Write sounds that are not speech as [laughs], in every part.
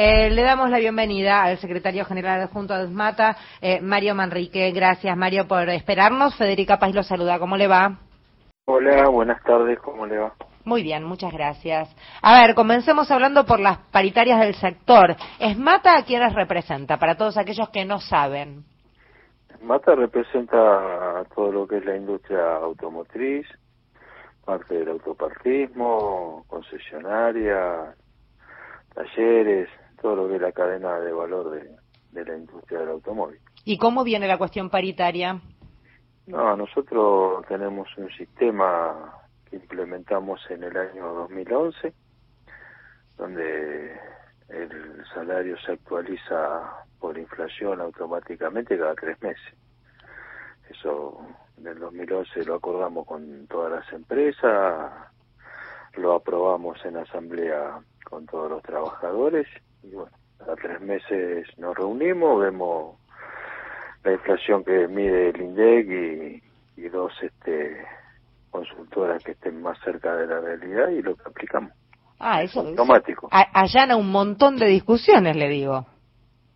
Eh, le damos la bienvenida al secretario general adjunto de Mata, eh, Mario Manrique. Gracias, Mario, por esperarnos. Federica Paz lo saluda. ¿Cómo le va? Hola, buenas tardes. ¿Cómo le va? Muy bien, muchas gracias. A ver, comencemos hablando por las paritarias del sector. ¿Esmata a quiénes representa? Para todos aquellos que no saben. Mata representa todo lo que es la industria automotriz, parte del autopartismo, concesionaria, talleres, todo lo que es la cadena de valor de, de la industria del automóvil. ¿Y cómo viene la cuestión paritaria? No, nosotros tenemos un sistema que implementamos en el año 2011, donde el salario se actualiza por inflación automáticamente cada tres meses. Eso en el 2011 lo acordamos con todas las empresas, lo aprobamos en asamblea con todos los trabajadores y bueno, cada tres meses nos reunimos, vemos la inflación que mide el INDEC y, y dos este consultoras que estén más cerca de la realidad y lo que aplicamos. Ah, eso automático. allana un montón de discusiones, le digo.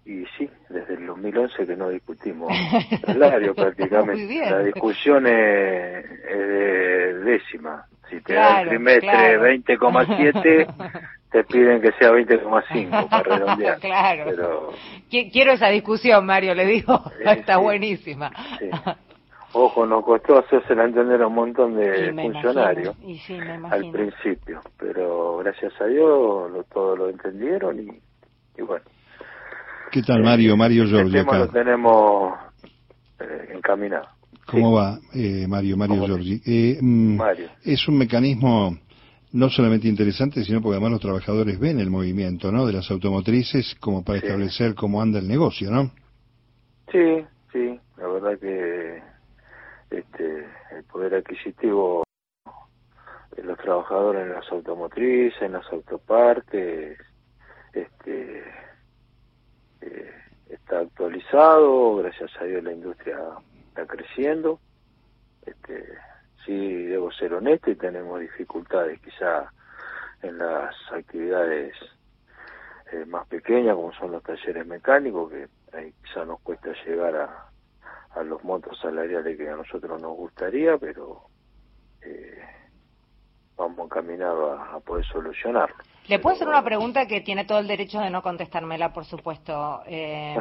Y sí, desde el 2011 que no discutimos [laughs] salario prácticamente. La discusión es, de décima. Si te da el trimestre 20,7, [laughs] te piden que sea 20,5 para [laughs] redondear. claro. Pero... Quiero esa discusión, Mario, le digo. [laughs] Está buenísima. Ojo, nos costó hacerse entender a un montón de funcionarios al principio, pero gracias a Dios lo, todos lo entendieron y, bueno. ¿Qué tal, Mario? Mario Giorgi el tema lo tenemos eh, encaminado. ¿Cómo va, eh, Mario? Mario Giorgi. Eh, mm, Mario. Es un mecanismo no solamente interesante, sino porque además los trabajadores ven el movimiento, ¿no? De las automotrices como para establecer cómo anda el negocio, ¿no? Sí, sí, la verdad que este, el poder adquisitivo de los trabajadores en las automotrices, en las autopartes, este, eh, está actualizado, gracias a Dios la industria está creciendo. Este, sí, debo ser honesto y tenemos dificultades quizá en las actividades eh, más pequeñas como son los talleres mecánicos que ahí quizá nos cuesta llegar a, a los montos salariales que a nosotros nos gustaría, pero eh, vamos encaminados a, a, poder solucionarlo. Le puedo hacer una pregunta que tiene todo el derecho de no contestármela, por supuesto. Eh,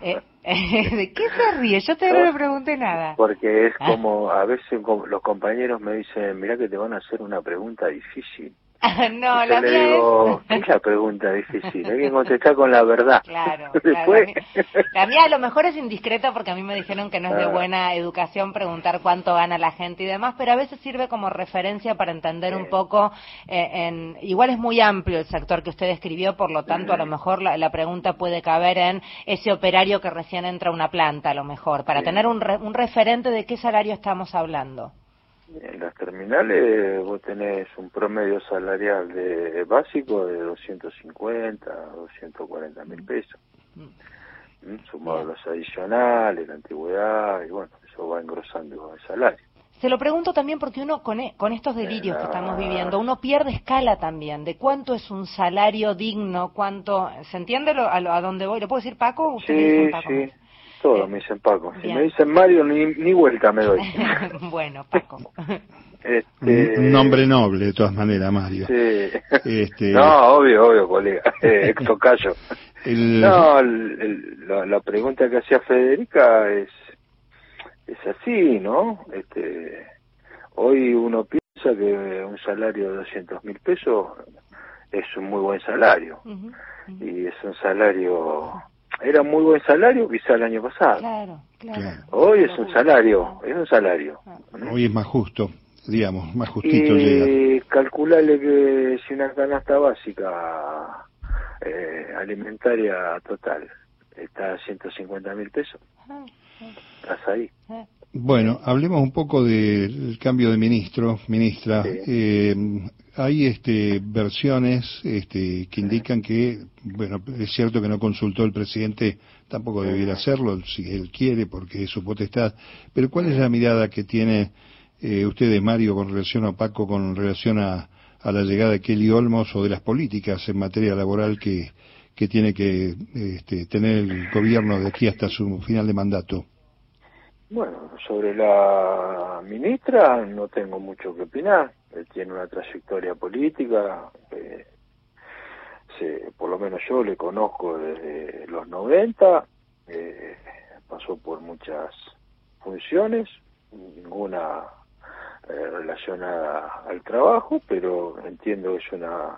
eh, [laughs] ¿De qué se ríe? Yo te no le pregunté nada. Porque es ah. como, a veces los compañeros me dicen, mira que te van a hacer una pregunta difícil. [laughs] no, la mía digo, es... es... la pregunta difícil? Hay que contestar con la verdad. [laughs] [laughs] Claro, Después... La, mía, a lo mejor es indiscreta porque a mí me dijeron que no es de ah. buena educación preguntar cuánto gana la gente y demás, pero a veces sirve como referencia para entender un poco. Eh, en Igual es muy amplio el sector que usted describió, por lo tanto, a lo mejor la, la, pregunta puede caber en ese operario que recién entra a una planta, a lo mejor, para tener un, re, un referente de qué salario estamos hablando. En las terminales vos tenés un promedio salarial de básico de 250, 240 mil pesos. Mm. ¿Mm? Sumado a los adicionales, la antigüedad, y bueno, eso va engrosando el salario. Se lo pregunto también porque uno, con, e, con estos delirios que estamos viviendo, uno pierde escala también de cuánto es un salario digno, cuánto. ¿Se entiende lo, a, lo, a dónde voy? ¿Lo puedo decir Paco? ¿Usted sí, Paco? sí. Todo me dicen Paco. Si me dicen Mario, ni, ni vuelta me doy. [laughs] bueno, Paco. [laughs] Este... Un nombre noble, de todas maneras, Mario. Sí. Este... No, obvio, obvio, colega. [laughs] Eh, el... No, el, el, la, la, pregunta que hacía Federica es, es así, ¿no? Este, hoy uno piensa que un salario de 200 mil pesos es un muy buen salario. Uh -huh, uh -huh. Y es un salario era muy buen salario quizá el año pasado. Claro, claro. Hoy es un salario, es un salario. Hoy es más justo, digamos, más justito y llega. calcularle que si una canasta básica eh, alimentaria total está a 150 mil pesos, estás ahí. Bueno, hablemos un poco del cambio de ministro, ministra. Sí. Eh, hay este, versiones este, que indican que, bueno, es cierto que no consultó el presidente, tampoco debiera hacerlo, si él quiere, porque es su potestad, pero ¿cuál es la mirada que tiene eh, usted, Mario, con relación a Paco, con relación a, a la llegada de Kelly Olmos o de las políticas en materia laboral que, que tiene que este, tener el gobierno de aquí hasta su final de mandato? Bueno, sobre la ministra no tengo mucho que opinar. tiene una trayectoria política, por lo menos yo le conozco desde los 90, eh, pasó por muchas funciones, ninguna eh, relacionada al trabajo, pero entiendo que es una,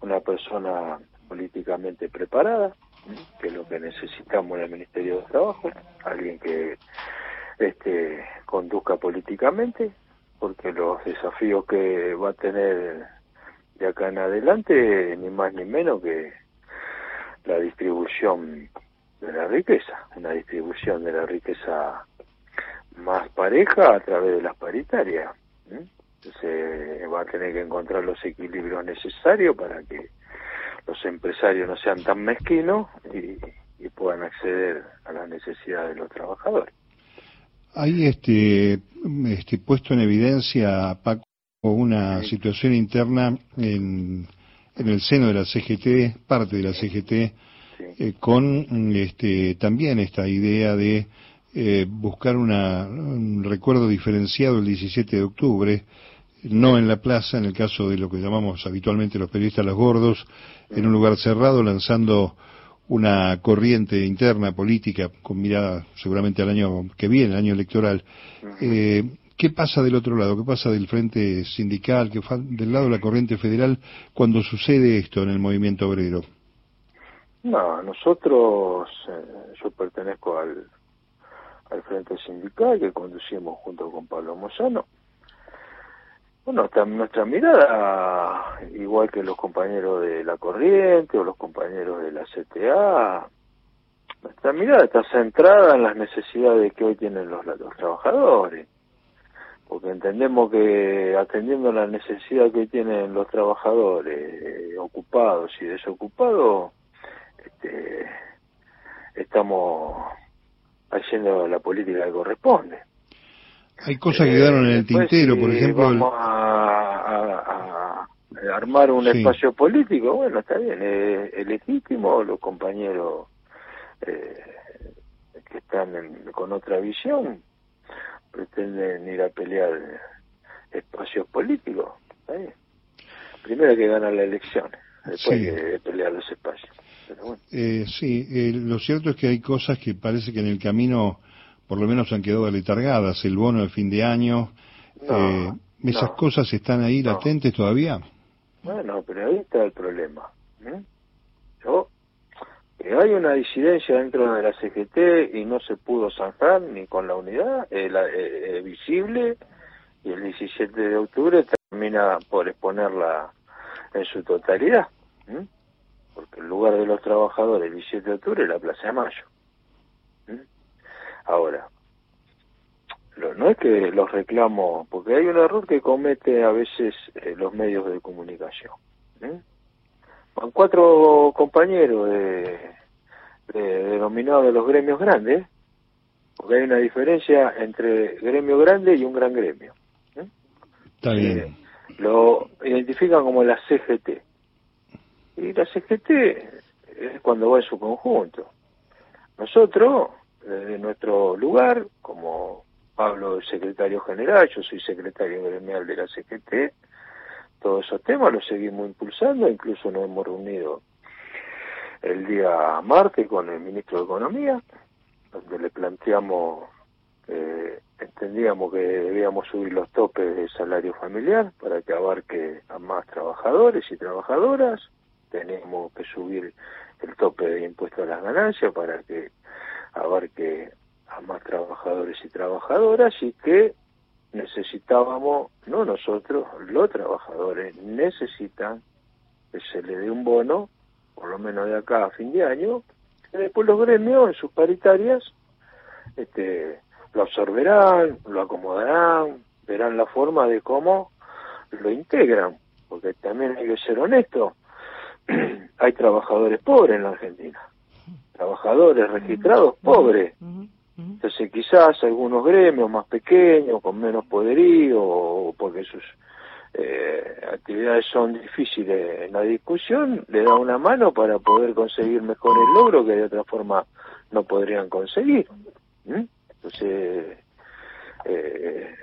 una persona políticamente preparada, que es lo que necesitamos en el Ministerio de Trabajo, alguien que este, conduzca políticamente, porque los desafíos que va a tener de acá en adelante, ni más ni menos que la distribución de la riqueza, una distribución de la riqueza más pareja a través de las paritarias. Se va a tener que encontrar los equilibrios necesarios para que los empresarios no sean tan mezquinos y, puedan acceder a las necesidades de los trabajadores. Hay este, este puesto en evidencia, Paco, una situación interna en, en el seno de la CGT, parte de la CGT, eh, con este, también esta idea de eh, buscar una, un recuerdo diferenciado el 17 de octubre, no en la plaza, en el caso de lo que llamamos habitualmente los periodistas los gordos, en un lugar cerrado, lanzando una corriente interna política con mirada seguramente al año que viene, el año electoral. Eh, ¿Qué pasa del otro lado? ¿Qué pasa del frente sindical, que del lado de la corriente federal cuando sucede esto en el movimiento obrero? No, nosotros, eh, yo pertenezco al, al Frente Sindical que conducimos junto con Pablo Mozano. Bueno, nuestra mirada, igual que los compañeros de la corriente o los compañeros de la CTA, nuestra mirada está centrada en las necesidades que hoy tienen los, los trabajadores, porque entendemos que atendiendo la necesidad que tienen los trabajadores eh, ocupados y desocupados, este, estamos haciendo la política que corresponde. Hay cosas que quedaron en el tintero, por ejemplo. Vamos a, armar un espacio político, bueno, está bien, es, legítimo, los compañeros eh, que están con otra visión pretenden ir a pelear espacios políticos, Primero hay que ganar las elecciones, después hay que pelear los espacios. Eh, sí, eh, lo cierto es que hay cosas que parece que en el camino por lo menos han quedado letargadas. El bono de fin de año, eh, ¿esas cosas están ahí latentes todavía? Bueno, pero ahí está el problema. Yo, hay una disidencia dentro de la CGT y no se pudo zanjar ni con la unidad, es visible y el 17 de octubre termina por exponerla en su totalidad porque el lugar de los trabajadores el 17 de octubre es la Plaza de Mayo. Ahora, no es que los reclamo, porque hay un error que comete a veces eh, los medios de comunicación. Van cuatro compañeros de, denominados de los gremios grandes, porque hay una diferencia entre gremio grande y un gran gremio. Está bien. Eh, lo identifican como la CGT. Y la CGT es cuando va en su conjunto. Nosotros, desde nuestro lugar, como Pablo es secretario general, yo soy secretario gremial de la CGT, todos esos temas los seguimos impulsando, incluso nos hemos reunido el día martes con el ministro de Economía, donde le planteamos, eh, entendíamos que debíamos subir los topes de salario familiar para que abarque a más trabajadores y trabajadoras, tenemos que subir el tope de impuesto a las ganancias para que abarque a más trabajadores y trabajadoras y que necesitábamos, no nosotros, los trabajadores necesitan que se le dé un bono, por lo menos de acá a fin de año, y después los gremios en sus paritarias este, lo absorberán, lo acomodarán, verán la forma de cómo lo integran, porque también hay que ser honesto, [clears throat] hay trabajadores pobres en la Argentina, trabajadores registrados pobres. Entonces quizás algunos gremios más pequeños, con menos poderío, o porque sus eh, actividades son difíciles en la discusión, le da una mano para poder conseguir mejores logros que de otra forma no podrían conseguir. Entonces, eh,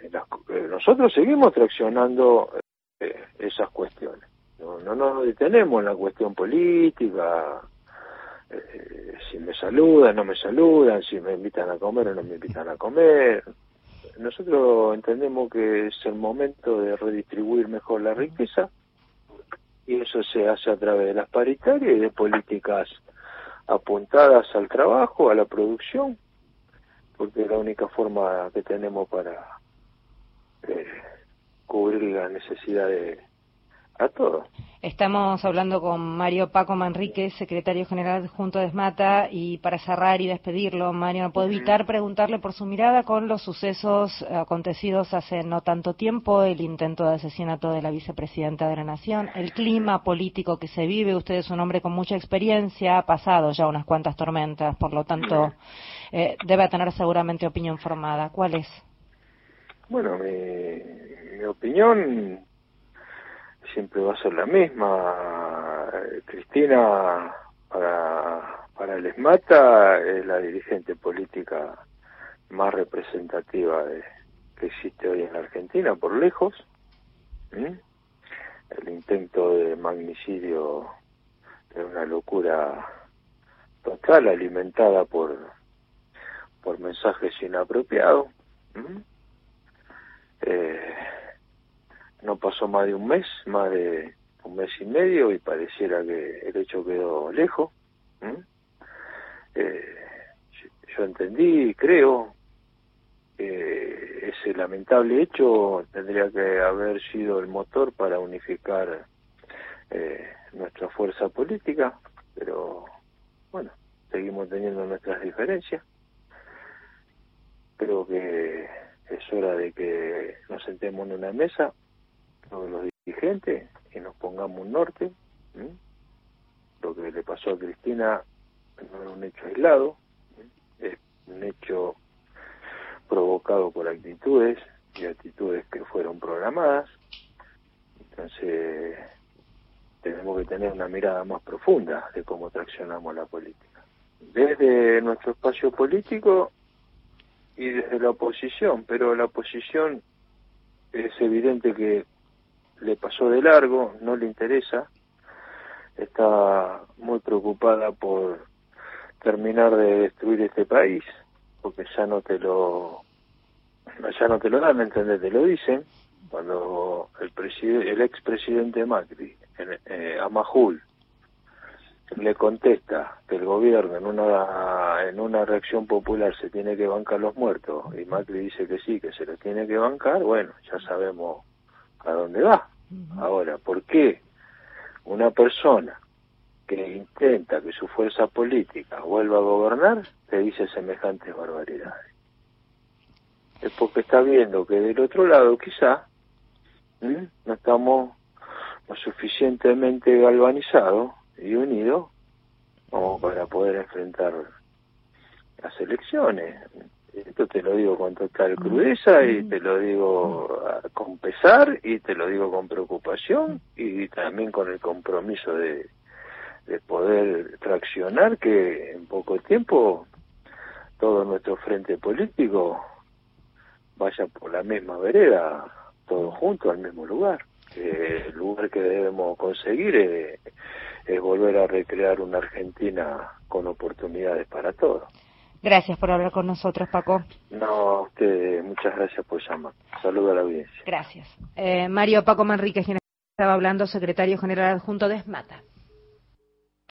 eh, nosotros seguimos traccionando eh, esas cuestiones. No, no nos detenemos en la cuestión política, si me saludan, no me saludan, si me invitan a comer o no me invitan a comer. Nosotros entendemos que es el momento de redistribuir mejor la riqueza y eso se hace a través de las paritarias y de políticas apuntadas al trabajo, a la producción, porque es la única forma que tenemos para eh, cubrir las necesidades a todos. Estamos hablando con Mario Paco Manrique, secretario general junto de ESMATA, y para cerrar y despedirlo, Mario, no puedo evitar preguntarle por su mirada con los sucesos acontecidos hace no tanto tiempo, el intento de asesinato de la vicepresidenta de la Nación, el clima político que se vive. Usted es un hombre con mucha experiencia, ha pasado ya unas cuantas tormentas, por lo tanto, eh, debe tener seguramente opinión formada. ¿Cuál es? Bueno, mi opinión siempre va a ser la misma. Cristina, para, para el ESMATA, es la dirigente política más representativa de, que existe hoy en la Argentina, por lejos. El intento de magnicidio es una locura total, alimentada por, por mensajes inapropiados. eh, no pasó más de un mes, más de un mes y medio, y pareciera que el hecho quedó lejos. Eh, yo entendí y creo que ese lamentable hecho tendría que haber sido el motor para unificar eh, nuestra fuerza política, pero bueno, seguimos teniendo nuestras diferencias. Creo que es hora de que nos sentemos en una mesa todos los dirigentes y nos pongamos un norte. Lo que le pasó a Cristina no es un hecho aislado, es un hecho provocado por actitudes y actitudes que fueron programadas. Entonces tenemos que tener una mirada más profunda de cómo traccionamos la política. Desde nuestro espacio político y desde la oposición, pero la oposición es evidente que le pasó de largo, no le interesa, está muy preocupada por terminar de destruir este país, porque ya no te lo ya no te lo dan, ¿entendés? Te lo dicen cuando el el expresidente Macri, eh, a Majul, le contesta que el gobierno en una en una reacción popular se tiene que bancar los muertos y Macri dice que sí, que se los tiene que bancar, bueno, ya sabemos a dónde va. Ahora, ¿por qué una persona que intenta que su fuerza política vuelva a gobernar te dice semejantes barbaridades? Es porque está viendo que del otro lado quizá no estamos lo suficientemente galvanizados y unidos como para poder enfrentar las elecciones. Esto te lo digo con total crudeza y te lo digo ah, con pesar y te lo digo con preocupación y también con el compromiso de, de poder traccionar que en poco tiempo todo nuestro frente político vaya por la misma vereda, todos juntos al mismo lugar. el lugar que debemos conseguir es, es volver a recrear una Argentina con oportunidades para todos. Gracias por hablar con nosotros, Paco. No, usted, muchas gracias por llamar. Saludo a la audiencia. Gracias. Eh, Mario Paco Manríquez, quien estaba hablando, secretario general adjunto de ESMATA.